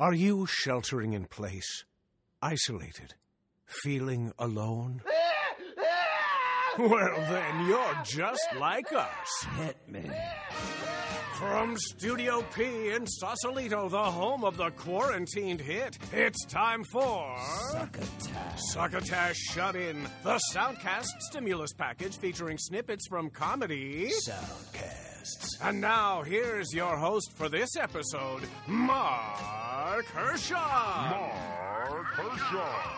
Are you sheltering in place, isolated, feeling alone? Well, then you're just like us. Hit me. From Studio P in Sausalito, the home of the quarantined hit, it's time for. Succotash. Succotash Shut In, the Soundcast stimulus package featuring snippets from comedy. Soundcasts. And now, here's your host for this episode, Mark Hershon. Mark Hershon.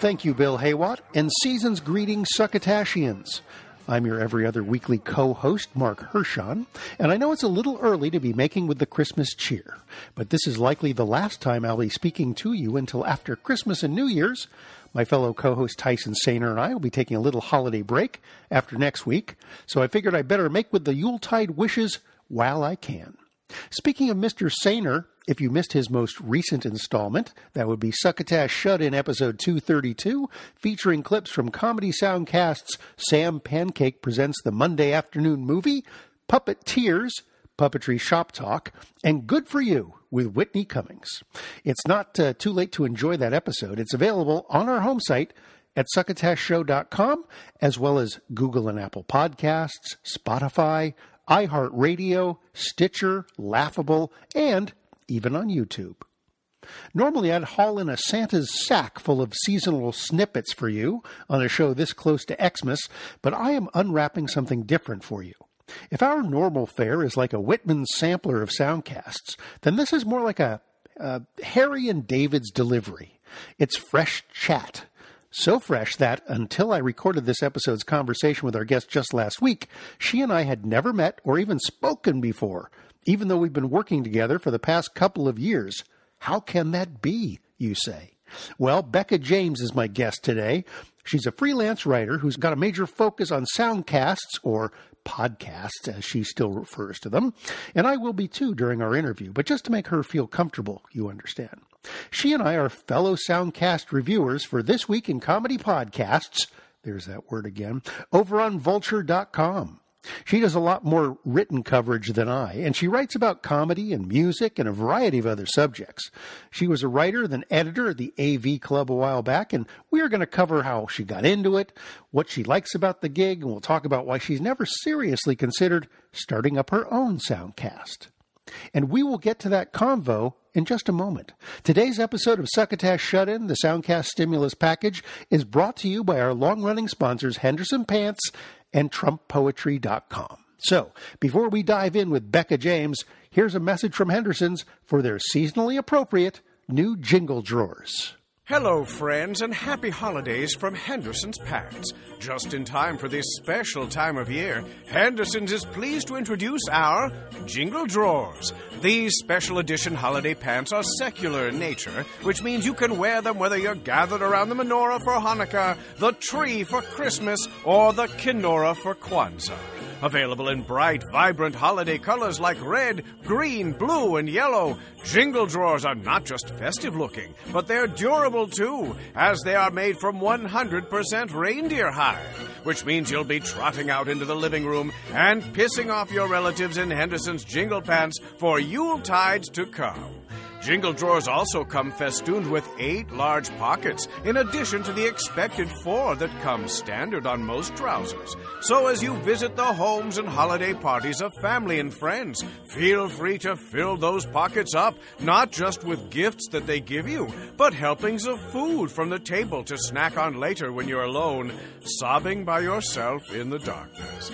Thank you, Bill Haywatt, and season's greetings, Succotashians. I'm your every other weekly co host, Mark Hershon, and I know it's a little early to be making with the Christmas cheer, but this is likely the last time I'll be speaking to you until after Christmas and New Year's. My fellow co host Tyson Sainer and I will be taking a little holiday break after next week, so I figured I'd better make with the Yuletide wishes while I can. Speaking of Mr. Sainer, if you missed his most recent installment, that would be Succotash Shut In episode 232, featuring clips from Comedy Soundcast's Sam Pancake Presents the Monday Afternoon Movie, Puppet Tears, Puppetry Shop Talk, and Good for You with Whitney Cummings. It's not uh, too late to enjoy that episode. It's available on our home site at succotashshow.com, as well as Google and Apple Podcasts, Spotify, iHeartRadio, Stitcher, Laughable, and even on YouTube. Normally, I'd haul in a Santa's sack full of seasonal snippets for you on a show this close to Xmas, but I am unwrapping something different for you. If our normal fare is like a Whitman sampler of soundcasts, then this is more like a, a Harry and David's delivery. It's fresh chat. So fresh that until I recorded this episode's conversation with our guest just last week, she and I had never met or even spoken before, even though we've been working together for the past couple of years. How can that be, you say? Well, Becca James is my guest today. She's a freelance writer who's got a major focus on soundcasts or podcasts, as she still refers to them, and I will be too during our interview, but just to make her feel comfortable, you understand. She and I are fellow Soundcast reviewers for This Week in Comedy Podcasts. There's that word again. Over on vulture.com. She does a lot more written coverage than I, and she writes about comedy and music and a variety of other subjects. She was a writer, then editor at the AV Club a while back, and we are going to cover how she got into it, what she likes about the gig, and we'll talk about why she's never seriously considered starting up her own soundcast. And we will get to that convo in just a moment. Today's episode of Succotash Shut In, the Soundcast Stimulus Package, is brought to you by our long running sponsors, Henderson Pants and TrumpPoetry.com. So, before we dive in with Becca James, here's a message from Henderson's for their seasonally appropriate new jingle drawers. Hello, friends, and happy holidays from Henderson's Pants. Just in time for this special time of year, Henderson's is pleased to introduce our Jingle Drawers. These special edition holiday pants are secular in nature, which means you can wear them whether you're gathered around the menorah for Hanukkah, the tree for Christmas, or the Kinara for Kwanzaa. Available in bright, vibrant holiday colors like red, green, blue, and yellow, jingle drawers are not just festive looking, but they're durable too, as they are made from 100% reindeer hide, which means you'll be trotting out into the living room and pissing off your relatives in Henderson's jingle pants for Yuletides to come. Jingle drawers also come festooned with eight large pockets, in addition to the expected four that come standard on most trousers. So as you visit the homes and holiday parties of family and friends, feel free to fill those pockets up, not just with gifts that they give you, but helpings of food from the table to snack on later when you're alone, sobbing by yourself in the darkness.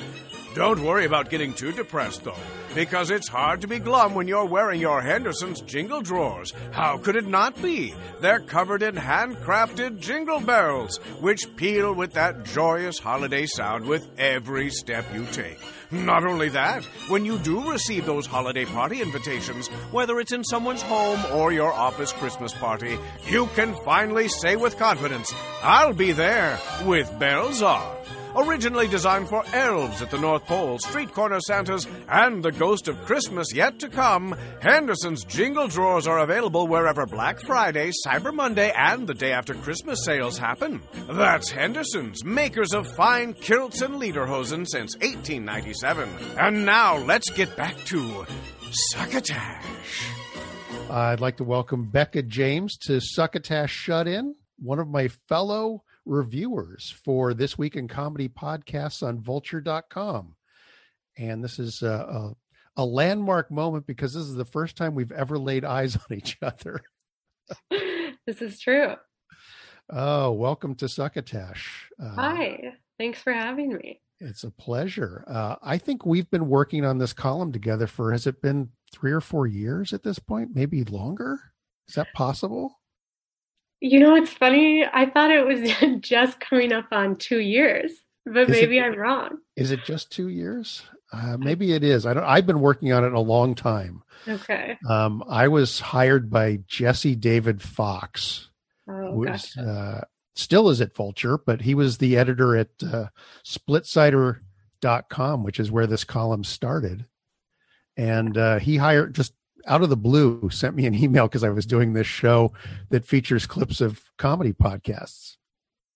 Don't worry about getting too depressed, though, because it's hard to be glum when you're wearing your Henderson's jingle drawers. How could it not be? They're covered in handcrafted jingle bells, which peal with that joyous holiday sound with every step you take. Not only that, when you do receive those holiday party invitations, whether it's in someone's home or your office Christmas party, you can finally say with confidence, I'll be there with bells on. Originally designed for elves at the North Pole, street corner Santas, and the ghost of Christmas yet to come, Henderson's jingle drawers are available wherever Black Friday, Cyber Monday, and the day after Christmas sales happen. That's Henderson's, makers of fine kilts and lederhosen since 1897. And now let's get back to Succotash. I'd like to welcome Becca James to Succotash Shut In, one of my fellow reviewers for This Week in Comedy podcasts on vulture.com. And this is a, a, a landmark moment because this is the first time we've ever laid eyes on each other. this is true. Oh, welcome to Succotash. Uh, Hi. Thanks for having me. It's a pleasure. Uh, I think we've been working on this column together for, has it been three or four years at this point? Maybe longer? Is that possible? You know, it's funny. I thought it was just coming up on two years, but Is maybe it- I'm wrong. Is it just two years? Uh, maybe it is. I don't. I've been working on it a long time. Okay. Um, I was hired by Jesse David Fox, Oh, who gosh. is, uh, still is at Vulture, but he was the editor at uh, splitsider.com, which is where this column started. And uh, he hired just out of the blue sent me an email because I was doing this show that features clips of comedy podcasts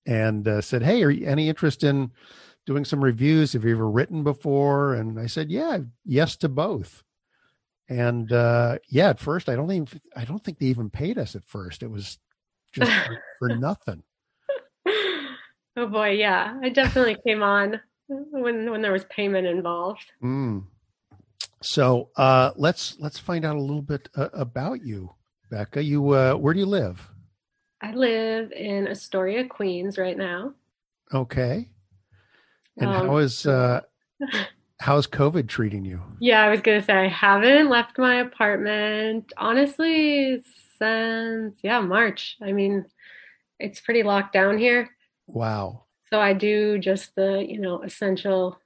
and uh, said, Hey, are you any interest in doing some reviews? Have you ever written before? And I said, Yeah, yes to both. And uh, yeah, at first, I don't even, I don't think they even paid us at first. It was just for, for nothing. oh boy, yeah. I definitely came on when when there was payment involved. Mm. So uh, let's let's find out a little bit uh, about you, Becca. You uh, where do you live? I live in Astoria, Queens right now. Okay. And Um, how is uh, how's COVID treating you? Yeah, I was gonna say I haven't left my apartment honestly since yeah March. I mean, it's pretty locked down here, Wow. so I do just the you know essential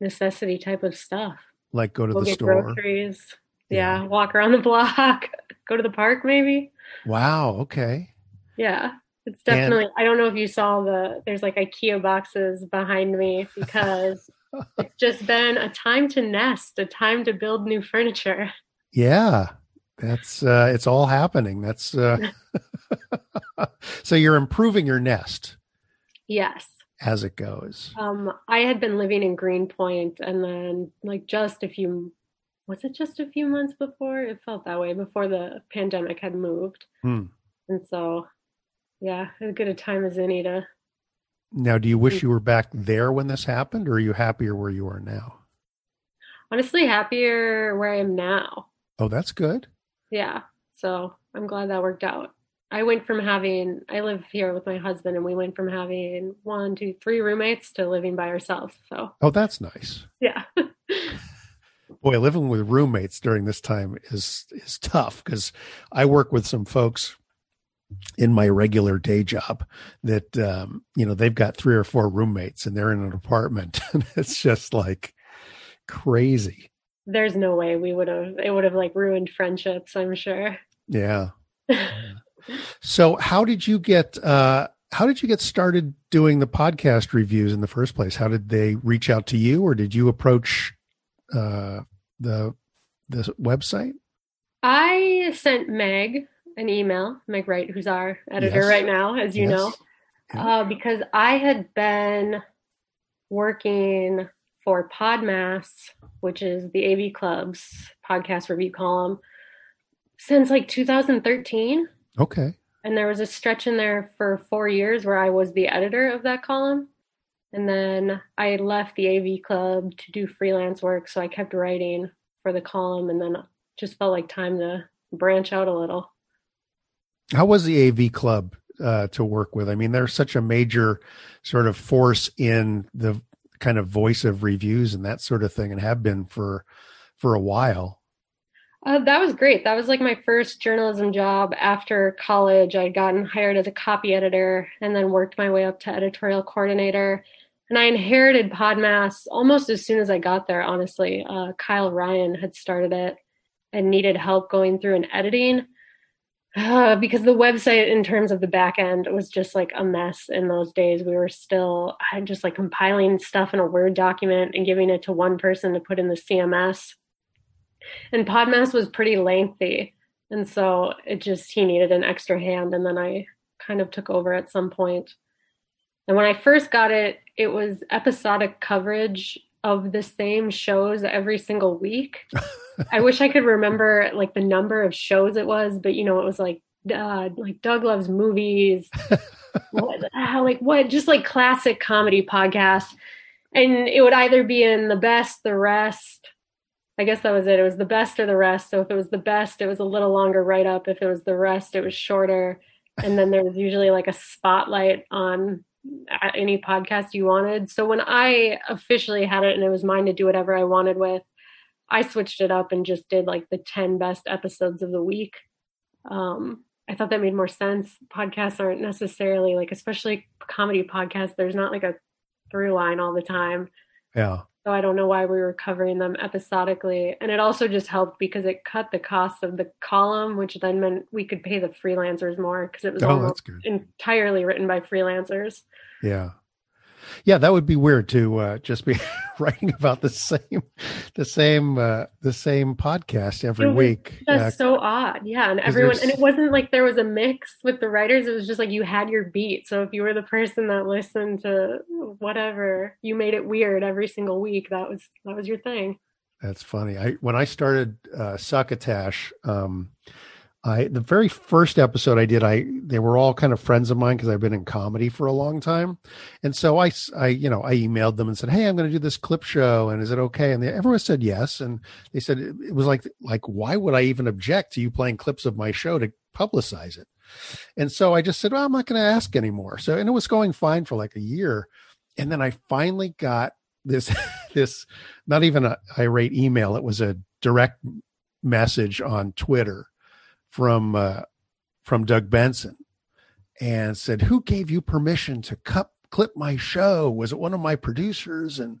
necessity type of stuff. Like go to Go the get store. groceries. Yeah. Yeah. walk around the block, go to the park maybe. Wow. Okay. Yeah, it's And- definitely. I don't know if you saw the. There's like IKEA boxes behind me because it's just been a time to nest, a time to build new furniture. Yeah. That's uh, it's all happening. That's uh, so you're improving your nest Yes. As it goes. Um, I had been living in Greenpoint, and then like just a few, was it just a few months before? It felt that way before the pandemic had moved, Hmm. and so yeah, as good a time as any to. Now, do you wish you were back there when this happened, or are you happier where you are now? Honestly, happier where I am now. Oh, that's good. Yeah, so I'm glad that worked out. I went from having, I live here with my husband, and we went from having one, two, three roommates to living by ourselves. So Oh, that's nice. yeah, Boy, living with roommates during this time is is tough because I work with some folks in my regular day job that um, you know they've got three or four roommates and they're in an apartment and it's just like crazy. there's no way we would have, it would have like ruined friendships, I'm sure. Yeah. So, how did you get? uh How did you get started doing the podcast reviews in the first place? How did they reach out to you, or did you approach uh the the website? I sent Meg an email, Meg Wright, who's our editor Yes. right now, as you Yes. know, Yeah. uh, because I had been working for Podmass, which is the AV Club's podcast review column, since like 2013. Okay. And there was a stretch in there for four years where I was the editor of that column. And then I left the AV Club to do freelance work. So I kept writing for the column and then just felt like time to branch out a little. How was the AV club uh, to work with? I mean, they're such a major sort of force in the kind of voice of reviews and that sort of thing, and have been for for a while. Uh, that was great. That was like my first journalism job after college. I'd gotten hired as a copy editor and then worked my way up to editorial coordinator. And I inherited Podmass almost as soon as I got there, honestly. Uh, Kyle Ryan had started it and needed help going through and editing. Uh, because the website, in terms of the back end, was just like a mess in those days. We were still just like compiling stuff in a Word document and giving it to one person to put in the CMS and Podmass was pretty lengthy. And so it just, he needed an extra hand. And then I kind of took over at some point. And when I first got it, it was episodic coverage of the same shows every single week. I wish I could remember like the number of shows it was, but you know, it was like uh, like Doug loves movies, what, uh, like what, just like classic comedy podcasts, and it would either be in the best, the rest. I guess that was it. It was the best or the rest. So if it was the best, it was a little longer write up. If it was the rest, it was shorter. And then there was usually like a spotlight on any podcast you wanted. So when I officially had it and it was mine to do whatever I wanted with, I switched it up and just did like the 10 best episodes of the week. Um, I thought that made more sense. Podcasts aren't necessarily like, especially comedy podcasts, there's not like a through line all the time. Yeah. So I don't know why we were covering them episodically. And it also just helped because it cut the cost of the column, which then meant we could pay the freelancers more because it was Oh, almost that's good. entirely written by freelancers. Yeah. Yeah, that would be weird to uh, just be writing about the same, the same, uh, the same podcast every week. That's Yeah, so odd. Yeah. and everyone, there's- and it wasn't like there was a mix with the writers. It was just like you had your beat. So if you were the person that listened to whatever, you made it weird every single week. That was, that was your thing. That's funny. I when I started uh, Succotash, um, I the very first episode I did, I they were all kind of friends of mine because I've been in comedy for a long time, and so I, I, you know I emailed them and said, hey, I'm going to do this clip show, and is it okay? And they, everyone said yes, and they said it, it was like like why would I even object to you playing clips of my show to publicize it? And so I just said, well, I'm not going to ask anymore. So and it was going fine for like a year, and then I finally got this this not even a irate email it was a direct message on twitter from uh, from doug benson and said who gave you permission to cut clip my show was it one of my producers and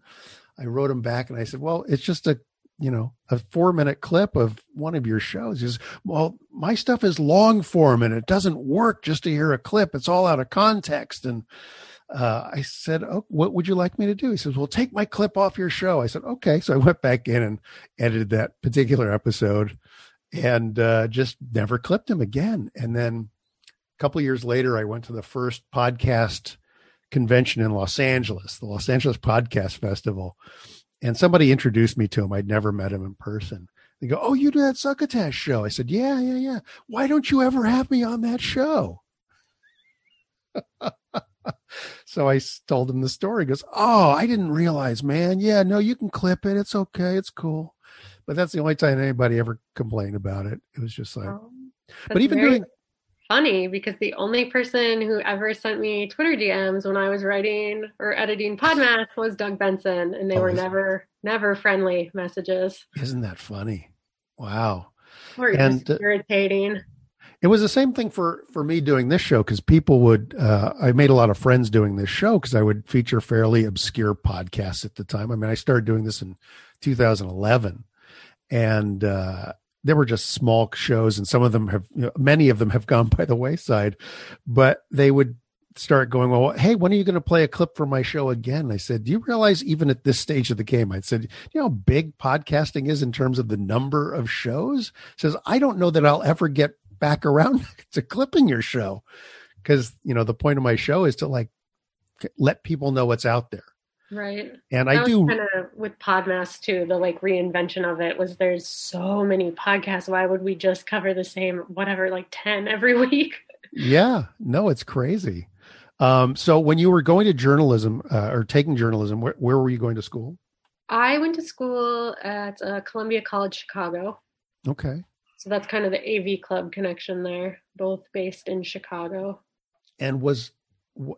i wrote him back and i said well it's just a you know a four minute clip of one of your shows he says well my stuff is long form and it doesn't work just to hear a clip it's all out of context and uh, I said, "Oh, what would you like me to do?" He says, "Well, take my clip off your show." I said, "Okay." So I went back in and edited that particular episode, and uh, just never clipped him again. And then a couple years later, I went to the first podcast convention in Los Angeles, the Los Angeles Podcast Festival, and somebody introduced me to him. I'd never met him in person. They go, "Oh, you do that Succotash show?" I said, "Yeah, yeah, yeah. Why don't you ever have me on that show?" so I told him the story. He goes, Oh, I didn't realize, man. Yeah, no, you can clip it. It's okay. It's cool. But that's the only time anybody ever complained about it. It was just like, Um, but even doing, funny because the only person who ever sent me Twitter DMs when I was writing or editing Podmass was Doug Benson, and they Oh, were never, never friendly messages. isn't that funny? Wow. Or And, uh, irritating. It was the same thing for for me doing this show because people would. Uh, I made a lot of friends doing this show because I would feature fairly obscure podcasts at the time. I mean, I started doing this in 2011, and uh, there were just small shows, and some of them have, you know, many of them have gone by the wayside. But they would start going, "Well, hey, when are you going to play a clip from my show again?" I said, "Do you realize even at this stage of the game?" I said, "You know how big podcasting is in terms of the number of shows." Says, "I don't know that I'll ever get." back around to clipping your show because you know the point of my show is to like let people know what's out there Right. and That i do kind of with Podmass too. The like reinvention of it was there's so many podcasts. Why would we just cover the same whatever like ten every week? yeah no it's crazy um so when you were going to journalism uh, or taking journalism where, where were you going to school I went to school at uh, Columbia College Chicago, okay so that's kind of the AV Club connection there. Both based in Chicago. and was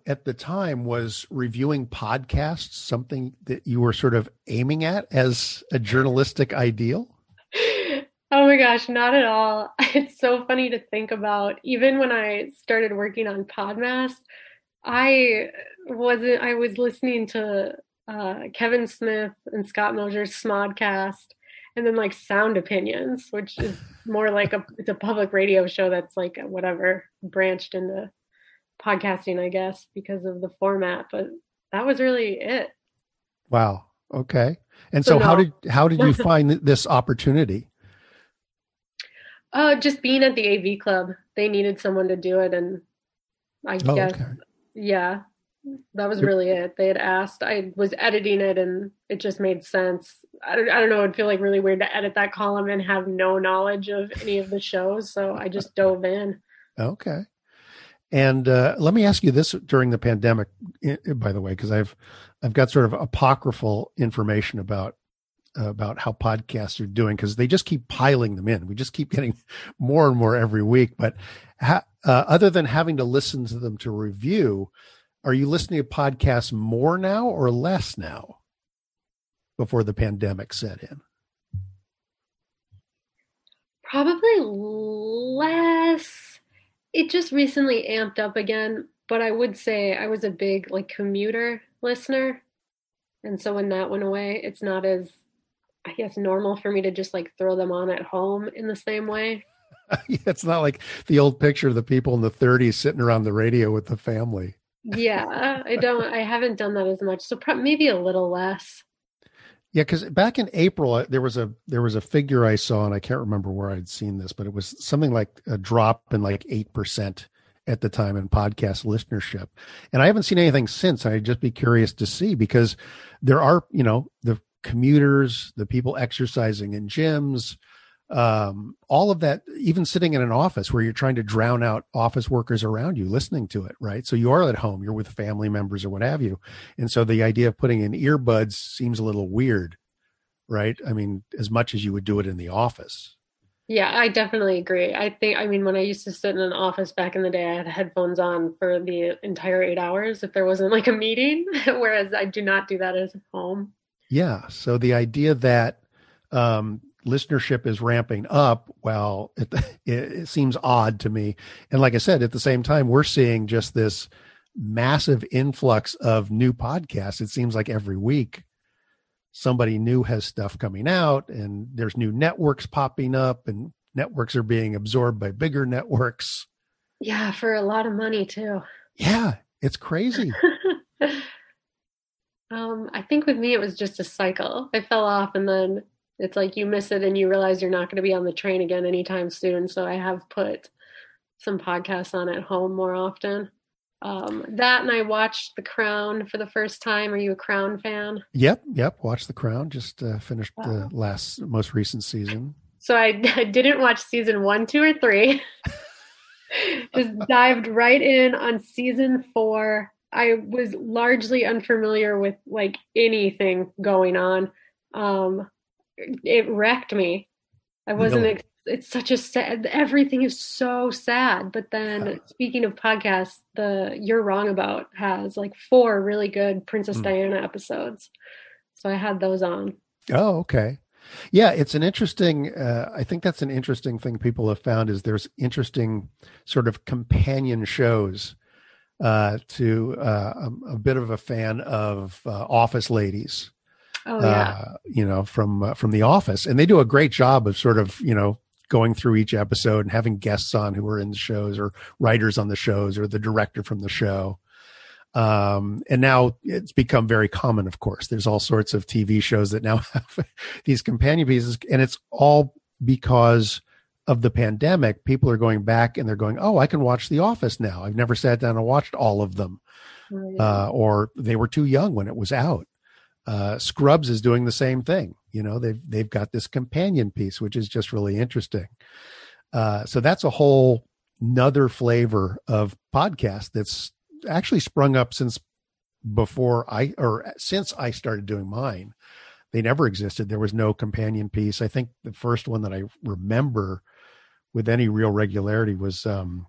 at the time was reviewing podcasts something that you were sort of aiming at as a journalistic ideal Oh my gosh, not at all. It's so funny to think about. Even when I started working on Podmass, I wasn't I was listening to uh, Kevin Smith and Scott Mosier's Smodcast and then like Sound Opinions, which is more like a it's a public radio show that's like whatever branched into podcasting, I guess, because of the format. But that was really it. wow okay and so, So how did how did you find this opportunity Uh, just being at the AV club, they needed someone to do it, and I oh guess okay yeah, That was really it. They had asked. I was editing it, and it just made sense. I don't, I don't know. It'd feel like really weird to edit that column and have no knowledge of any of the shows. So I just dove in. Okay. And uh, let me ask you this during the pandemic, by the way, because I've I've got sort of apocryphal information about about how podcasts are doing because they just keep piling them in. We just keep getting more and more every week. But ha- uh, other than having to listen to them to review, are you listening to podcasts more now or less now? Before the pandemic set in. Probably less. It just recently amped up again, but I would say I was a big like commuter listener. And so when that went away, it's not as I guess normal for me to just like throw them on at home in the same way. it's not like the old picture of the people in the 30s sitting around the radio with the family. Yeah, I don't I haven't done that as much. So pro- maybe a little less. Yeah, because back in April there was a there was a figure I saw, and I can't remember where I'd seen this, but it was something like a drop in like eight percent at the time in podcast listenership, and I haven't seen anything since. I'd just be curious to see because there are you know the commuters, the people exercising in gyms, um, all of that, even sitting in an office where you're trying to drown out office workers around you listening to it, right? So you are at home, you're with family members or what have you. And so the idea of putting in earbuds seems a little weird, right? I mean, as much as you would do it in the office. Yeah, I definitely agree. I think, I mean, when I used to sit in an office back in the day, I had headphones on for the entire eight hours if there wasn't like a meeting, whereas I do not do that at home. Yeah. So the idea that um, listenership is ramping up, well, it, it, it seems odd to me. And like I said, at the same time, we're seeing just this massive influx of new podcasts. It seems like every week somebody new has stuff coming out and there's new networks popping up and networks are being absorbed by bigger networks. Yeah, for a lot of money too. Yeah, it's crazy. um, I think with me it was just a cycle. I fell off and then it's like you miss it and you realize you're not going to be on the train again anytime soon. So I have put some podcasts on at home more often. Um, that and I watched The Crown for the first time. Are you a Crown fan? Yep, yep. Watch The Crown. Just uh, finished the last, most recent season. So I, I didn't watch season one, two, or three. Just dived right in on season four. I was largely unfamiliar with like anything going on. Um, it wrecked me. I wasn't. It's such a sad. Everything is so sad. But then, speaking of podcasts, the "You're Wrong About" has like four really good Princess Hmm. Diana episodes. So I had those on. Oh, okay. Yeah, it's an interesting. Uh, I think that's an interesting thing people have found is there's interesting sort of companion shows. Uh, to uh, I'm a bit of a fan of uh, Office Ladies. Oh yeah. uh, you know, from uh, from The Office, and they do a great job of sort of you know going through each episode and having guests on who are in the shows or writers on the shows or the director from the show. Um, and now it's become very common. Of course, there's all sorts of TV shows that now have these companion pieces, and it's all because of the pandemic. People are going back and they're going, "Oh, I can watch The Office now. I've never sat down and watched all of them." Right. uh, or they were too young when it was out. Uh, Scrubs is doing the same thing. You know, they've they've got this companion piece, which is just really interesting. Uh, so that's a whole another flavor of podcast that's actually sprung up since before I or since I started doing mine. They never existed. There was no companion piece. I think the first one that I remember with any real regularity was um,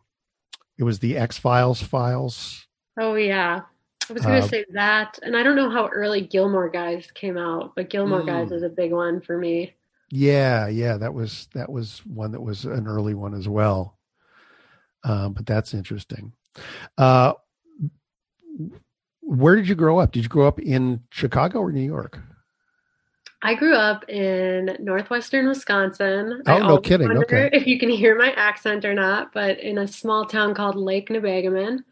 it was the X Files files. Oh yeah. I was gonna Uh, say that. And I don't know how early Gilmore Guys came out, but Gilmore Guys Mm. was a big one for me. Yeah, yeah, that was that was one that was an early one as well. Um, but that's interesting. Uh, where did you grow up? Did you grow up in Chicago or New York? I grew up in northwestern Wisconsin. I Oh, no kidding. Okay. If you can hear my accent or not, but in a small town called Lake Nebagamon.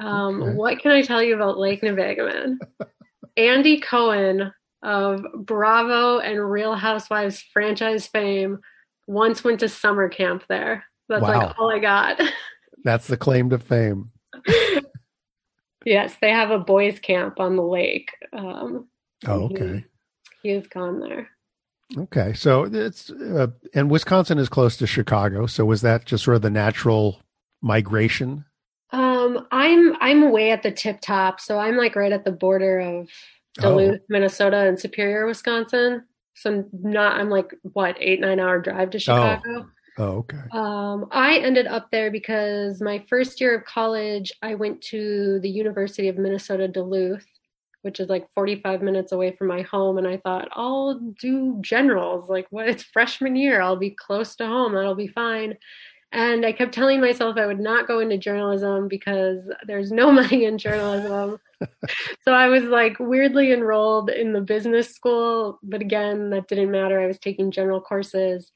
Um, Okay. What can I tell you about Lake Nebagamon? Andy Cohen of Bravo and Real Housewives franchise fame once went to summer camp there. That's Wow. like all I got. That's the claim to fame. Yes, they have a boys' camp on the lake. Um, Oh, okay. He has gone there. Okay. So it's, uh, and Wisconsin is close to Chicago. So was that just sort of the natural migration? Um, I'm I'm way at the tip top, so I'm like right at the border of Duluth, Minnesota, and Superior, Wisconsin. So I'm not I'm like what eight nine hour drive to Chicago. Oh, okay. Um, I ended up there because my first year of college, I went to the University of Minnesota Duluth, which is like 45 minutes away from my home. And I thought, I'll do generals. Like, what? It's freshman year. I'll be close to home. That'll be fine. And I kept telling myself I would not go into journalism because there's no money in journalism. so I was like weirdly enrolled in the business school. But again, that didn't matter. I was taking general courses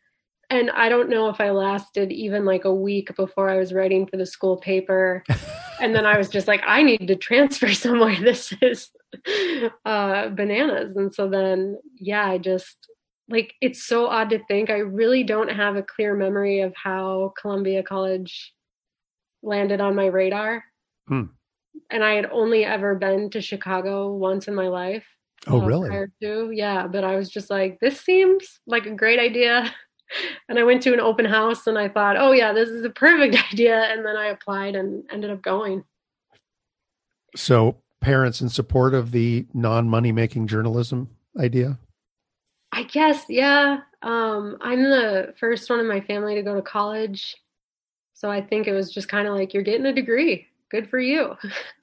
and I don't know if I lasted even like a week before I was writing for the school paper. and then I was just like, I need to transfer somewhere. This is uh, bananas. And so then, yeah, I just like it's so odd to think. I really don't have a clear memory of how Columbia College landed on my radar. Hmm. And I had only ever been to Chicago once in my life. Oh, really? prior to. Yeah, but I was just like, this seems like a great idea. And I went to an open house and I thought, oh, yeah, this is a perfect idea. And then I applied and ended up going. So parents in support of the non money making journalism idea? I guess, yeah. Um, I'm the first one in my family to go to college. So I think it was just kind of like, you're getting a degree. Good for you.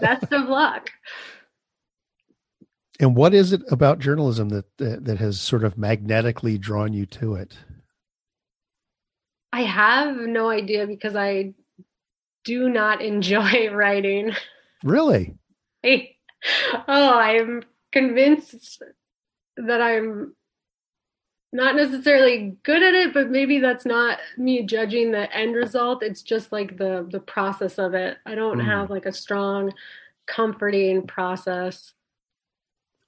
Best of luck. And what is it about journalism that, that that has sort of magnetically drawn you to it? I have no idea because I do not enjoy writing. Really? I, oh, I'm convinced that I'm not necessarily good at it, but maybe that's not me judging the end result. It's just like the the process of it. I don't Mm. have like a strong, comforting process.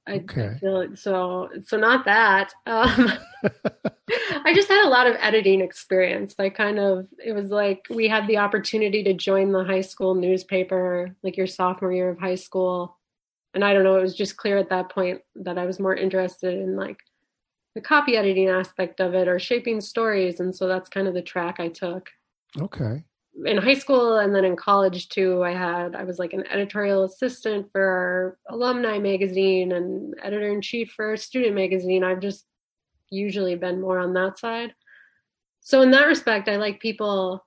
I, Okay. I feel it. So so not that. Um, I just had a lot of editing experience. I kind of it was like we had the opportunity to join the high school newspaper like your sophomore year of high school. And I don't know, it was just clear at that point that I was more interested in like the copy editing aspect of it or shaping stories and so that's kind of the track I took. Okay. In high school and then in college too, I had I was like an editorial assistant for our alumni magazine and editor in chief for our student magazine. I've just usually been more on that side. So in that respect, I like people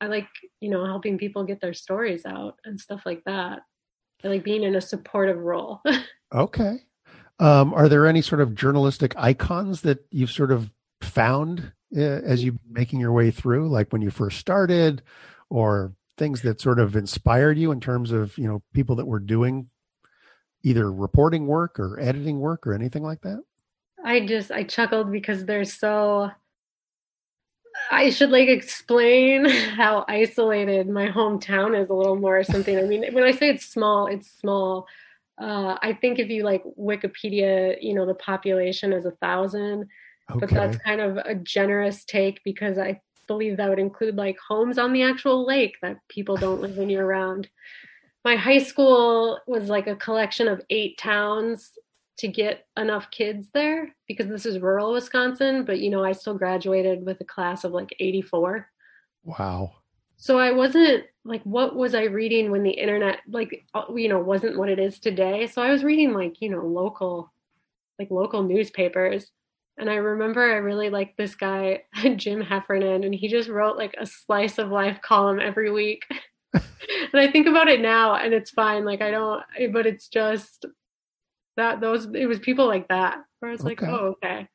I like, you know, helping people get their stories out and stuff like that. I like being in a supportive role. Okay. Um, are there any sort of journalistic icons that you've sort of found uh, as you've been making your way through, like when you first started, or things that sort of inspired you in terms of you know people that were doing either reporting work or editing work or anything like that? I just I chuckled because they're so I should like explain how isolated my hometown is a little more or something. I mean, when I say it's small, it's small. Uh, I think if you like Wikipedia, you know, the population is a thousand, but that's kind of a generous take because I believe that would include like homes on the actual lake that people don't live in year round. My high school was like a collection of eight towns to get enough kids there because this is rural Wisconsin, but you know, I still graduated with a class of like 84. Wow. So I wasn't like, what was I reading when the internet, like, uh, you know, wasn't what it is today? So I was reading like, you know, local, like local newspapers. And I remember I really liked this guy, Jim Heffernan, and he just wrote like a slice of life column every week. and I think about it now and it's fine. Like, I don't, but it's just that those, it was people like that where I was like, oh, okay.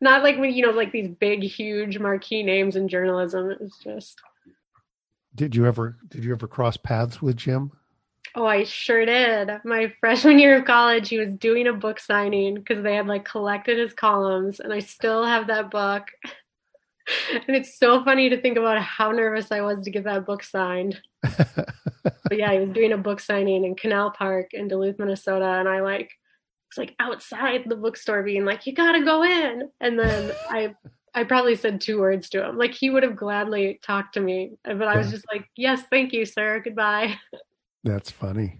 Not like when, you know, like these big, huge marquee names in journalism. It was just, Did you ever did you ever cross paths with Jim? Oh, I sure did. My freshman year of college, he was doing a book signing because they had like collected his columns, and I still have that book. and it's so funny to think about how nervous I was to get that book signed. But yeah, he was doing a book signing in Canal Park in Duluth, Minnesota, and I like was like outside the bookstore being like, "You gotta go in," and then I. I probably said two words to him. Like he would have gladly talked to me, but I was just like, "Yes, thank you, sir. Goodbye." That's funny.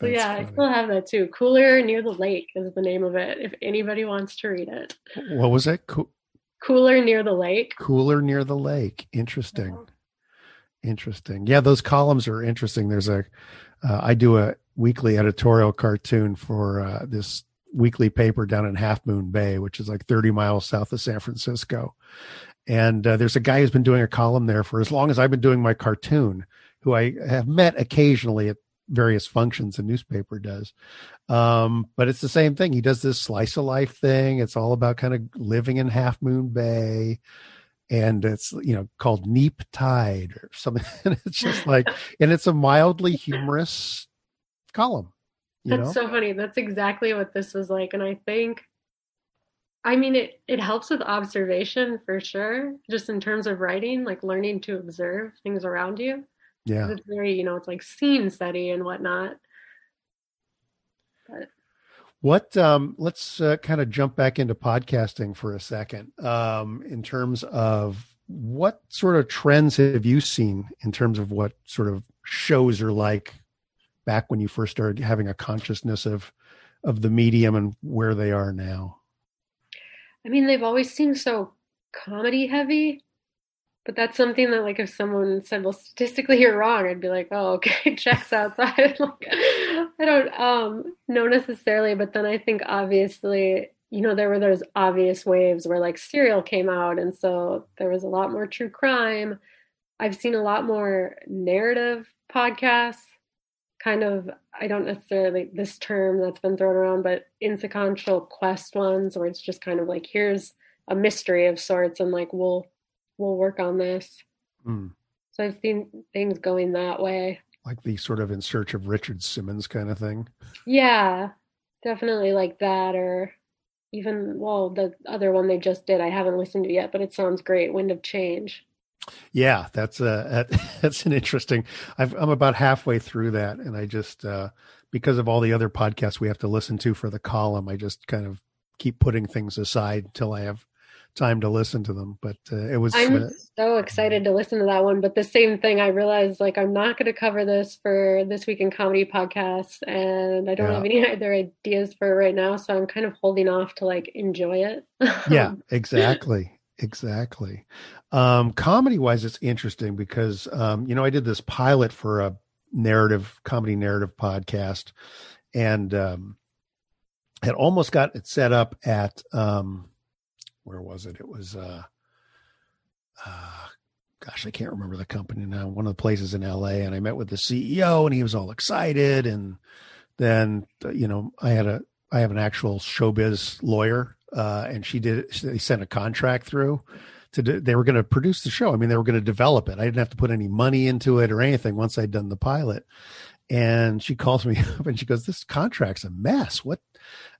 So That's yeah, I still have that too. Cooler Near the Lake is the name of it. If anybody wants to read it, What was it? Co- Cooler Near the Lake. cooler near the lake. Interesting. Interesting. Yeah, those columns are interesting. There's a, uh, I do a weekly editorial cartoon for uh, this weekly paper down in Half Moon Bay, which is like 30 miles south of San Francisco. And uh, there's a guy who's been doing a column there for as long as I've been doing my cartoon, who I have met occasionally at various functions the newspaper does. Um, but it's the same thing. He does this slice of life thing. It's all about kind of living in Half Moon Bay and it's you know called Neap Tide or something. And it's just like, and it's a mildly humorous column. That's know, so funny. That's exactly what this was like. And I think, I mean, it, it helps with observation for sure, just in terms of writing, like learning to observe things around you. yeah. It's very, you know, it's like scene study and whatnot. But What? Um, let's uh, kind of jump back into podcasting for a second. Um, in terms of what sort of trends have you seen in terms of what sort of shows are like back when you first started having a consciousness of of the medium and where they are now? I mean, they've always seemed so comedy heavy, but that's something that, like, if someone said, "Well, statistically, you're wrong," I'd be like, "Oh, okay, checks outside." Like, I don't um know necessarily, but then I think obviously, you know, there were those obvious waves where like Serial came out, and so there was a lot more true crime. I've seen a lot more narrative podcasts, kind of. I don't necessarily this term that's been thrown around, but insequential quest ones, where it's just kind of like here's a mystery of sorts, and like we'll we'll work on this. Hmm. So I've seen things going that way. Like the sort of in search of Richard Simmons kind of thing. Yeah, definitely like that, or even well, the other one they just did. I haven't listened to yet, but it sounds great. Wind of Change. Yeah, that's a that's an interesting. I've, I'm about halfway through that, and I just uh, because of all the other podcasts we have to listen to for the column, I just kind of keep putting things aside until I have time to listen to them. But uh, it was I'm uh, so excited to listen to that one, but the same thing. I realized like I'm not going to cover this for this week in comedy podcast, and I don't Yeah. have any other ideas for it right now, so I'm kind of holding off to like enjoy it. yeah, exactly, exactly. Um, comedy wise, it's interesting because um, you know I did this pilot for a narrative comedy narrative podcast, and um, had almost got it set up at um, where was it? It was uh, uh, gosh, I can't remember the company now. One of the places in L.A. and I met with the CEO, and he was all excited, and then uh, you know I had a I have an actual showbiz lawyer, uh, and she did. They sent a contract through to. Do, they were going to produce the show. I mean, they were going to develop it. I didn't have to put any money into it or anything once I'd done the pilot. And she calls me up and she goes, "This contract's a mess. What?"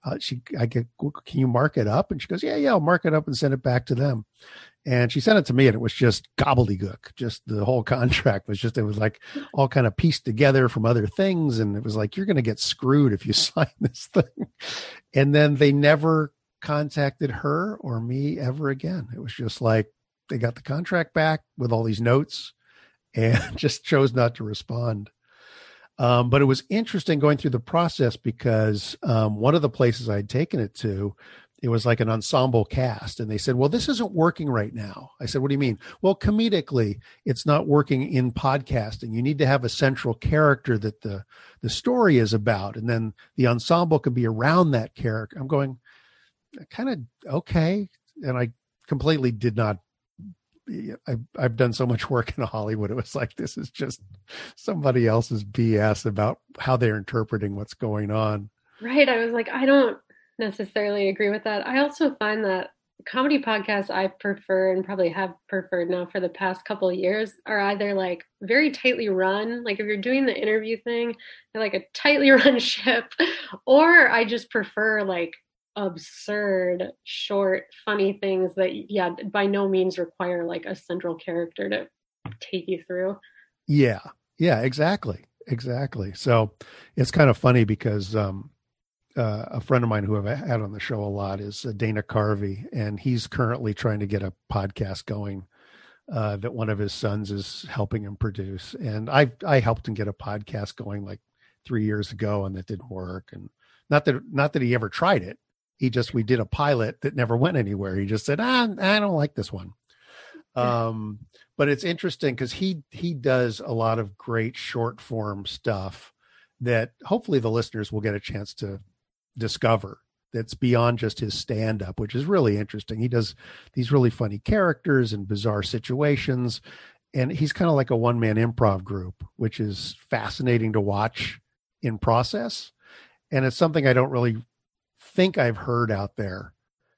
Uh, she, I get, can you mark it up? And she goes, "Yeah, yeah, I'll mark it up and send it back to them." And she sent it to me, and it was just gobbledygook. Just the whole contract was just it was like all kind of pieced together from other things, and it was like you're going to get screwed if you sign this thing. And then they never contacted her or me ever again. It was just like they got the contract back with all these notes, and just chose not to respond. Um, but it was interesting going through the process because um, one of the places I'd taken it to, it was like an ensemble cast. And they said, Well, this isn't working right now. I said, What do you mean? Well, comedically, it's not working in podcasting. You need to have a central character that the, the story is about. And then the ensemble can be around that character. I'm going, kind of okay. And I completely did not I've, I've done so much work in Hollywood. It was like, this is just somebody else's BS about how they're interpreting what's going on. Right. I was like, I don't necessarily agree with that. I also find that comedy podcasts I prefer and probably have preferred now for the past couple of years are either like very tightly run, like if you're doing the interview thing, they're like a tightly run ship, or I just prefer like absurd, short, funny things that, yeah, by no means require like a central character to take you through. Yeah. Yeah, exactly. Exactly. So it's kind of funny because um, uh, a friend of mine who I've had on the show a lot is uh, Dana Carvey, and he's currently trying to get a podcast going uh, that one of his sons is helping him produce. And I I helped him get a podcast going like three years ago, and that didn't work. And not that not that he ever tried it. He just we did a pilot that never went anywhere. He just said, ah, I don't like this one. Um, but it's interesting because he he does a lot of great short form stuff that hopefully the listeners will get a chance to discover that's beyond just his stand up, which is really interesting. He does these really funny characters and bizarre situations. And he's kind of like a one man improv group, which is fascinating to watch in process. And it's something I don't really think I've heard out there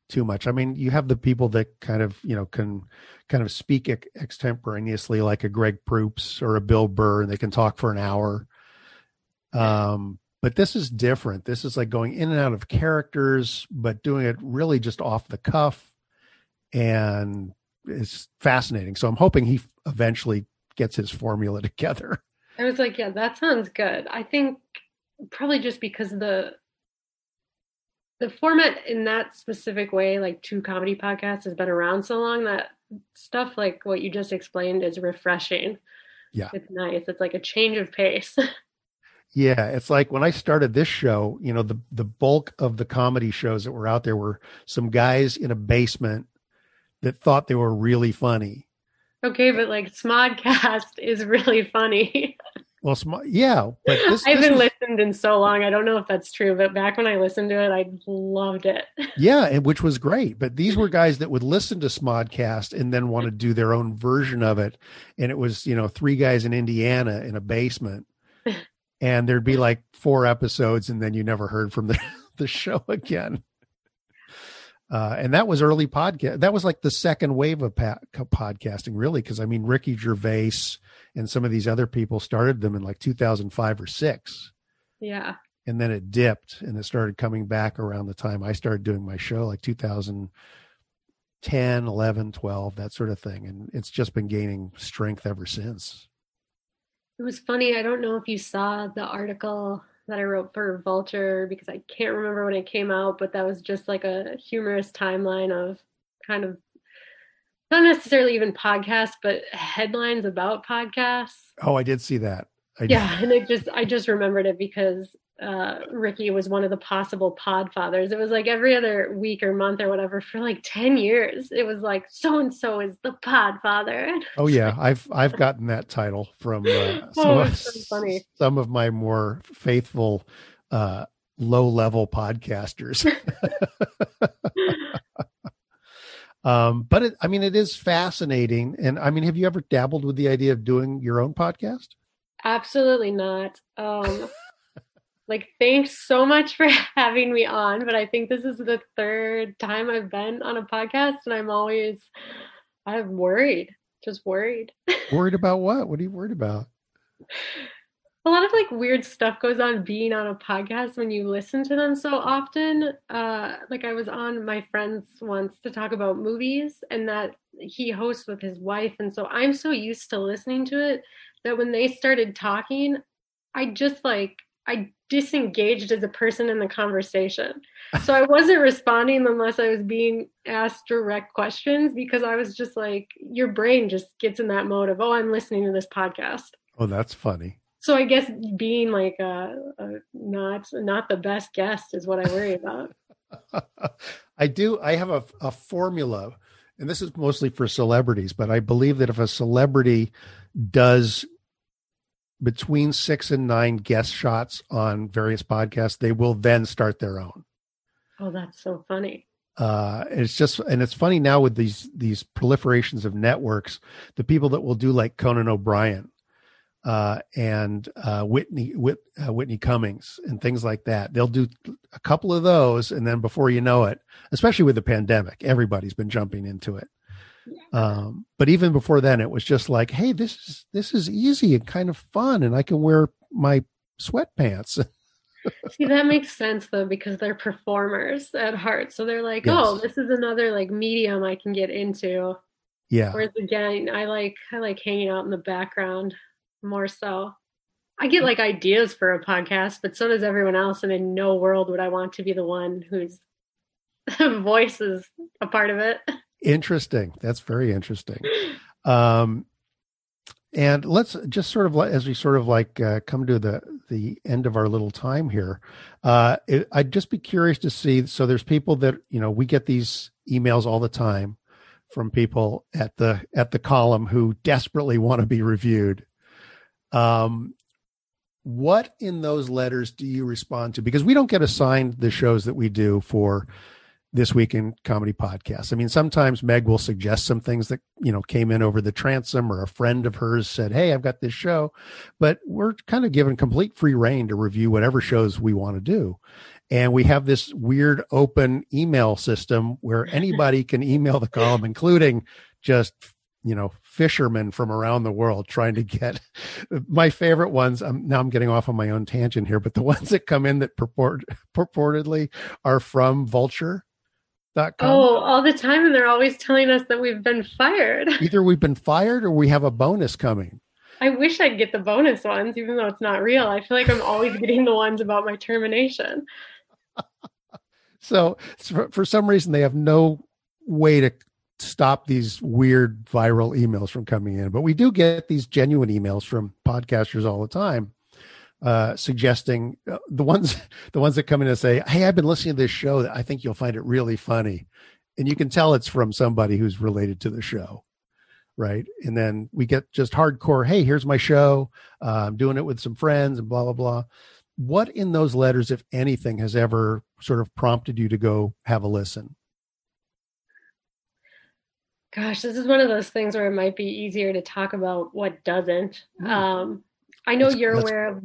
too much. I mean, you have the people that kind of, you know, can kind of speak ex- extemporaneously like a Greg Proops or a Bill Burr and they can talk for an hour. Um, but this is different. This is like going in and out of characters, but doing it really just off the cuff. And it's fascinating. So I'm hoping he eventually gets his formula together. I was like, yeah, that sounds good. I think probably just because the the format in that specific way, like two comedy podcasts, has been around so long that stuff like what you just explained is refreshing. Yeah. It's nice. It's like a change of pace. Yeah, it's like when I started this show, you know, the the bulk of the comedy shows that were out there were some guys in a basement that thought they were really funny. Okay, but like Smodcast is really funny. Well, sm- yeah, but this, I haven't this listened in so long. I don't know if that's true, but back when I listened to it, I loved it. yeah, and which was great. But these were guys that would listen to Smodcast and then want to do their own version of it, and it was you know three guys in Indiana in a basement and there'd be like four episodes and then you never heard from the, the show again uh, and that was early podcast that was like the second wave of pa- podcasting really because i mean ricky gervais and some of these other people started them in like 2005 or 6 yeah. And then it dipped and it started coming back around the time i started doing my show like 2010 11 12 that sort of thing. And it's just been gaining strength ever since. It was funny. I don't know if you saw the article that I wrote for Vulture because I can't remember when it came out, but that was just like a humorous timeline of kind of not necessarily even podcasts, but headlines about podcasts. Oh, I did see that. I yeah, and it just I just remembered it because uh, Ricky was one of the possible pod fathers. It was like every other week or month or whatever for like 10 years. It was like so and so is the pod father. Oh yeah, I've I've gotten that title from uh, some, oh, of, so some of my more faithful uh, low level podcasters. um, but it, I mean, it is fascinating. And I mean, have you ever dabbled with the idea of doing your own podcast? Absolutely not. Um, like thanks so much for having me on but i think this is the third time i've been on a podcast and i'm always i'm worried just worried. Worried about what? What are you worried about? A lot of like weird stuff goes on being on a podcast when you listen to them so often. Uh like i was on my friends once to talk about movies and that he hosts with his wife and so i'm so used to listening to it that when they started talking i just like I disengaged as a person in the conversation. So I wasn't responding unless I was being asked direct questions because I was just like, your brain just gets in that mode of, oh, I'm listening to this podcast. Oh, that's funny. So I guess being like a, a not not the best guest is what I worry about. I do. I have a, a formula, and this is mostly for celebrities, but I believe that if a celebrity does between six and nine guest shots on various podcasts, they will then start their own. Oh, that's so funny. Uh, it's just, and it's funny now with these these proliferations of networks, the people that will do like Conan O'Brien, uh, and uh, Whitney Whit, uh, Whitney Cummings and things like that. They'll do a couple of those, and then before you know it, especially with the pandemic, everybody's been jumping into it. Um, but even before then, it was just like, hey, this is this is easy and kind of fun, and I can wear my sweatpants. See, that makes sense though, because they're performers at heart. So they're like, Yes. oh, this is another like medium I can get into. yeah, Whereas again, I like I like hanging out in the background more so. I get like ideas for a podcast, but so does everyone else. And in no world would I want to be the one whose voice is a part of it. Interesting. That's very interesting. Um, and let's just sort of as we sort of like uh, come to the the end of our little time here, uh, it, I'd just be curious to see. So there's people that you know we get these emails all the time from people at the at the column who desperately want to be reviewed. Um, what in those letters do you respond to? Because we don't get assigned the shows that we do for this week in comedy podcasts. I mean, sometimes Meg will suggest some things that, you know, came in over the transom or a friend of hers said, Hey, I've got this show, but we're kind of given complete free reign to review whatever shows we want to do. And we have this weird open email system where anybody can email the column, including just, you know, fishermen from around the world trying to get my favorite ones. Um, now I'm getting off on my own tangent here, but the ones that come in that purport, purportedly are from Vulture Oh, all the time. And they're always telling us that we've been fired. Either we've been fired or we have a bonus coming. I wish I'd get the bonus ones, even though it's not real. I feel like I'm always getting the ones about my termination. so, for some reason, they have no way to stop these weird viral emails from coming in. But we do get these genuine emails from podcasters all the time uh, suggesting uh, the ones the ones that come in and say, "Hey, I've been listening to this show. I think you'll find it really funny," and you can tell it's from somebody who's related to the show, right? And then we get just hardcore, "Hey, here's my show. Uh, I'm doing it with some friends," and blah blah blah. What in those letters, if anything, has ever sort of prompted you to go have a listen? Gosh, this is one of those things where it might be easier to talk about what doesn't. Mm. Um, I know you're aware of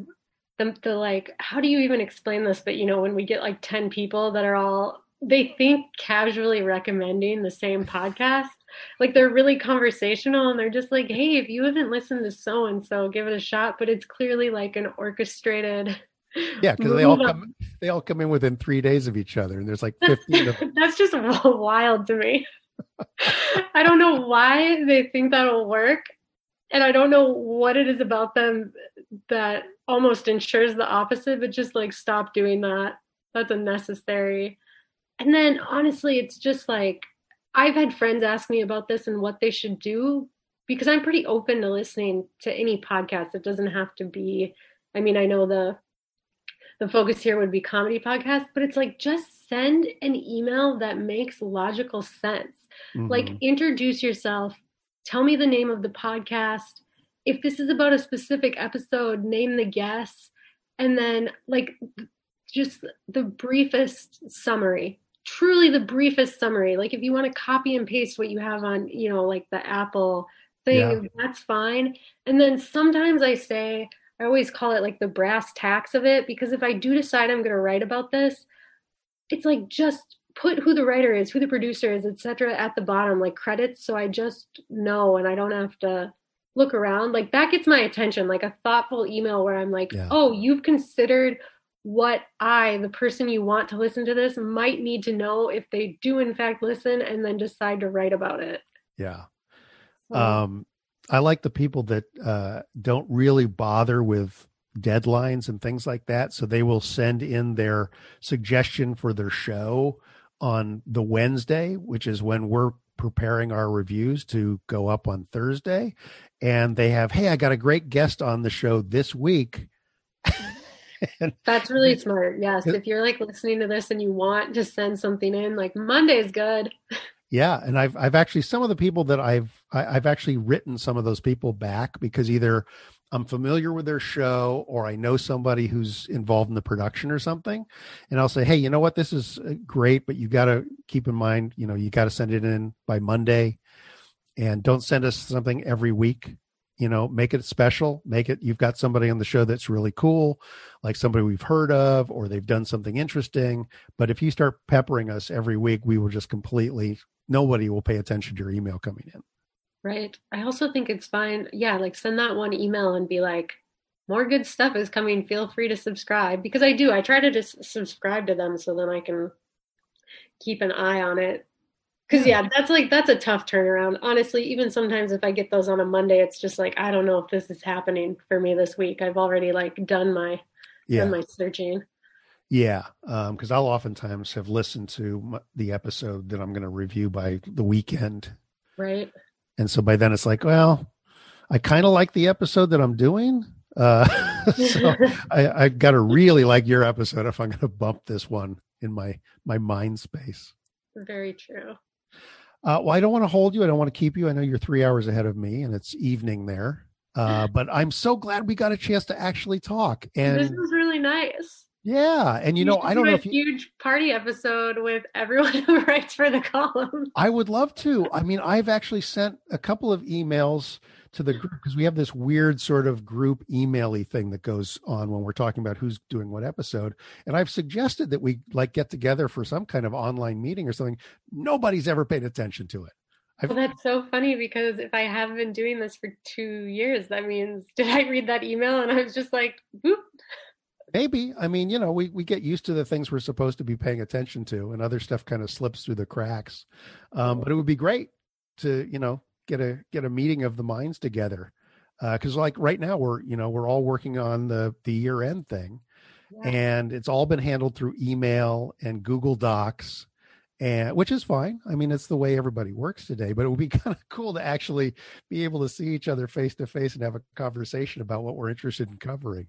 the, the like how do you even explain this? But you know when we get like 10 people that are all they think casually recommending the same podcast like they're really conversational and they're just like hey if you haven't listened to so and so give it a shot. But it's clearly like an orchestrated yeah because they all come they all come in within three days of each other and there's like 15 of them. that's just wild to me. I don't know why they think that'll work and i don't know what it is about them that almost ensures the opposite, but just like stop doing that. That's unnecessary. And then honestly, it's just like I've had friends ask me about this and what they should do because I'm pretty open to listening to any podcast. It doesn't have to be, I mean, I know the the focus here would be comedy podcasts, but it's like just send an email that makes logical sense. Mm-hmm. Like introduce yourself, tell me the name of the podcast, if this is about a specific episode, name the guests, and then like just the briefest summary. Truly the briefest summary. Like if you want to copy and paste what you have on, you know, like the Apple thing, yeah. that's fine. And then sometimes I say, I always call it like the brass tacks of it because if I do decide I'm going to write about this, it's like just put who the writer is, who the producer is, etc. at the bottom, like credits, so I just know and I don't have to look around like that gets my attention like a thoughtful email where i'm like yeah. oh you've considered what i the person you want to listen to this might need to know if they do in fact listen and then decide to write about it yeah so. um i like the people that uh don't really bother with deadlines and things like that so they will send in their suggestion for their show on the wednesday which is when we're preparing our reviews to go up on Thursday and they have, hey, I got a great guest on the show this week. and, That's really smart. Yes. If you're like listening to this and you want to send something in, like Monday's good. Yeah, and I've I've actually some of the people that I've I, have i have actually written some of those people back because either I'm familiar with their show or I know somebody who's involved in the production or something, and I'll say, hey, you know what, this is uh, great, but you got to keep in mind, you know, you got to send it in by Monday and don't send us something every week you know? Make it special. Make it you've got somebody on the show that's really cool like somebody we've heard of or they've done something interesting but if you start peppering us every week we will just completely nobody will pay attention to your email coming in right i also think it's fine yeah like send that one email and be like more good stuff is coming feel free to subscribe because i do i try to just subscribe to them so then i can keep an eye on it Cause yeah, that's like that's a tough turnaround. Honestly, even sometimes if I get those on a Monday, it's just like I don't know if this is happening for me this week. I've already like done my yeah. done my searching. Yeah, because um, I'll oftentimes have listened to the episode that I'm going to review by the weekend. Right. And so by then it's like, well, I kind of like the episode that I'm doing. Uh, so I, I got to really like your episode if I'm going to bump this one in my my mind space. Very true. Uh, well, I don't want to hold you. I don't want to keep you. I know you're three hours ahead of me, and it's evening there. Uh, but I'm so glad we got a chance to actually talk. And this was really nice. Yeah, and you know, I don't know if you, huge party episode with everyone who writes for the column. I would love to. I mean, I've actually sent a couple of emails to the group because we have this weird sort of group emaily thing that goes on when we're talking about who's doing what episode. And I've suggested that we like get together for some kind of online meeting or something. Nobody's ever paid attention to it. I've, well, that's so funny because if I have been doing this for two years, that means did I read that email and I was just like, whoop. Maybe. I mean, you know, we, we get used to the things we're supposed to be paying attention to, and other stuff kind of slips through the cracks. Um, but it would be great to, you know, get a get a meeting of the minds together because uh, like right now we're you know we're all working on the the year end thing yeah. and it's all been handled through email and google docs and which is fine i mean it's the way everybody works today but it would be kind of cool to actually be able to see each other face to face and have a conversation about what we're interested in covering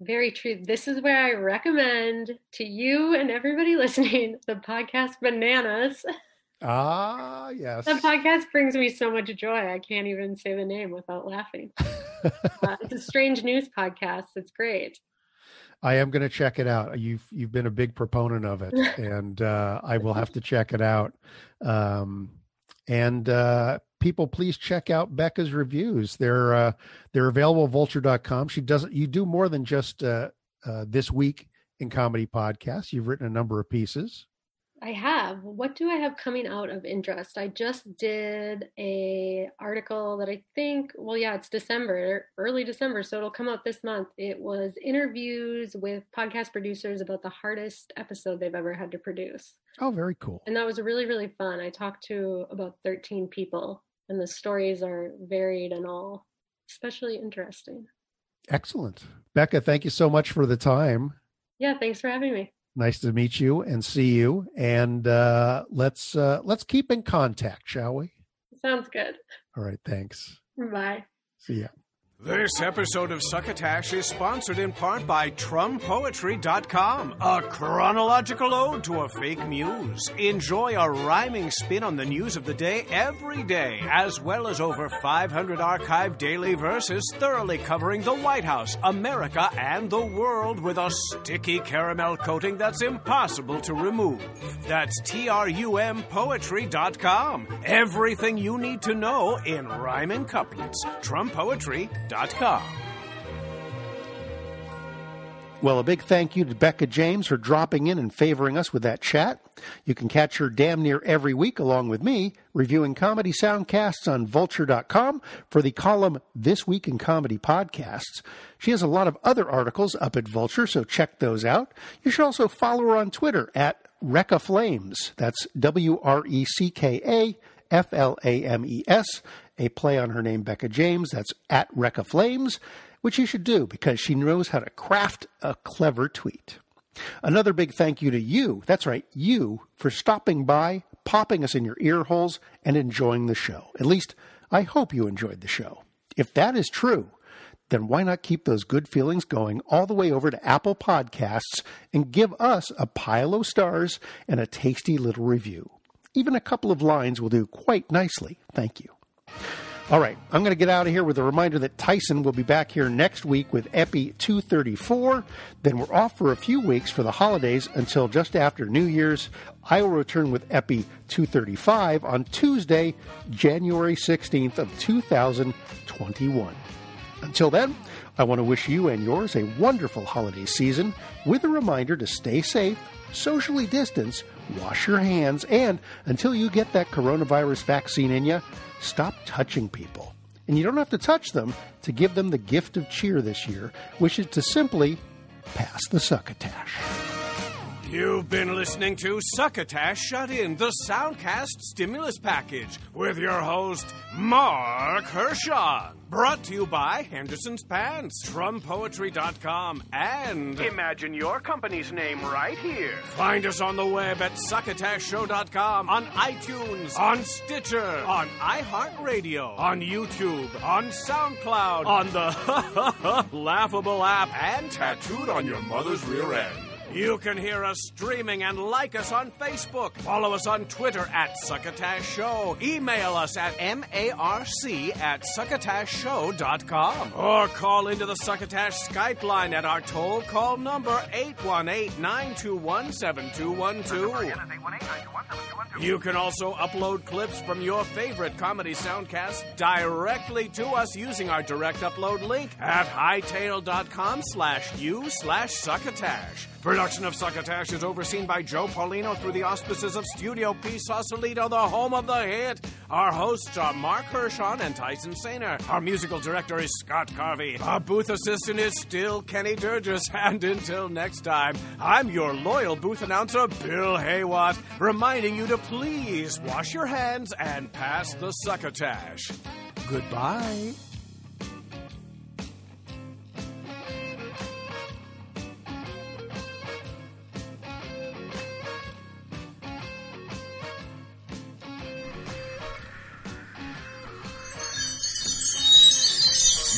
very true this is where i recommend to you and everybody listening the podcast bananas Ah, yes. The podcast brings me so much joy. I can't even say the name without laughing. uh, it's a strange news podcast. It's great. I am going to check it out. You've you've been a big proponent of it, and uh, I will have to check it out. Um, and uh, people, please check out Becca's reviews. They're uh, they're available at vulture.com. She doesn't. You do more than just uh, uh, this week in comedy podcasts. You've written a number of pieces. I have. What do I have coming out of interest? I just did a article that I think, well, yeah, it's December, early December, so it'll come out this month. It was interviews with podcast producers about the hardest episode they've ever had to produce. Oh, very cool. And that was really, really fun. I talked to about 13 people, and the stories are varied and all especially interesting. Excellent. Becca, thank you so much for the time. Yeah, thanks for having me. Nice to meet you and see you. And uh, let's uh, let's keep in contact, shall we? Sounds good. All right. Thanks. Bye. See ya. This episode of Succotash is sponsored in part by TrumPoetry.com, a chronological ode to a fake muse. Enjoy a rhyming spin on the news of the day every day, as well as over 500 archived daily verses thoroughly covering the White House, America, and the world with a sticky caramel coating that's impossible to remove. That's TRUMPoetry.com. Everything you need to know in rhyming couplets. TrumPoetry.com. Well, a big thank you to Becca James for dropping in and favoring us with that chat. You can catch her damn near every week along with me reviewing comedy soundcasts on vulture.com for the column This Week in Comedy Podcasts. She has a lot of other articles up at Vulture, so check those out. You should also follow her on Twitter at Wrecka Flames. That's W R E C K A F L A M E S a play on her name, Becca James. That's at Wrecka Flames, which you should do because she knows how to craft a clever tweet. Another big thank you to you, that's right, you, for stopping by, popping us in your ear holes, and enjoying the show. At least, I hope you enjoyed the show. If that is true, then why not keep those good feelings going all the way over to Apple Podcasts and give us a pile of stars and a tasty little review? Even a couple of lines will do quite nicely. Thank you. All right, I'm going to get out of here with a reminder that Tyson will be back here next week with Epi 234. Then we're off for a few weeks for the holidays until just after New Year's. I will return with Epi 235 on Tuesday, January 16th of 2021. Until then, I want to wish you and yours a wonderful holiday season with a reminder to stay safe, socially distance, wash your hands, and until you get that coronavirus vaccine in you, Stop touching people. And you don't have to touch them to give them the gift of cheer this year, which is to simply pass the succotash. You've been listening to Succotash Shut In, the Soundcast Stimulus Package, with your host, Mark Hershon. Brought to you by Henderson's Pants, TrumPoetry.com, and Imagine your company's name right here. Find us on the web at succotashshow.com, on iTunes, on Stitcher, on iHeartRadio, on YouTube, on SoundCloud, on the laughable app, and tattooed on your mother's rear end. You can hear us streaming and like us on Facebook. Follow us on Twitter at Succotash Show. Email us at marc at succotashshow.com. Or call into the Succotash Skype line at our toll call number 818-921-7212. You can also upload clips from your favorite comedy soundcast directly to us using our direct upload link at hightail.com slash you slash succotash. Production of Succotash is overseen by Joe Paulino through the auspices of Studio P. Sausalito, the home of the hit. Our hosts are Mark Hershon and Tyson Sainer. Our musical director is Scott Carvey. Our booth assistant is still Kenny Durgis. And until next time, I'm your loyal booth announcer, Bill Haywatt, reminding you to please wash your hands and pass the Succotash. Goodbye.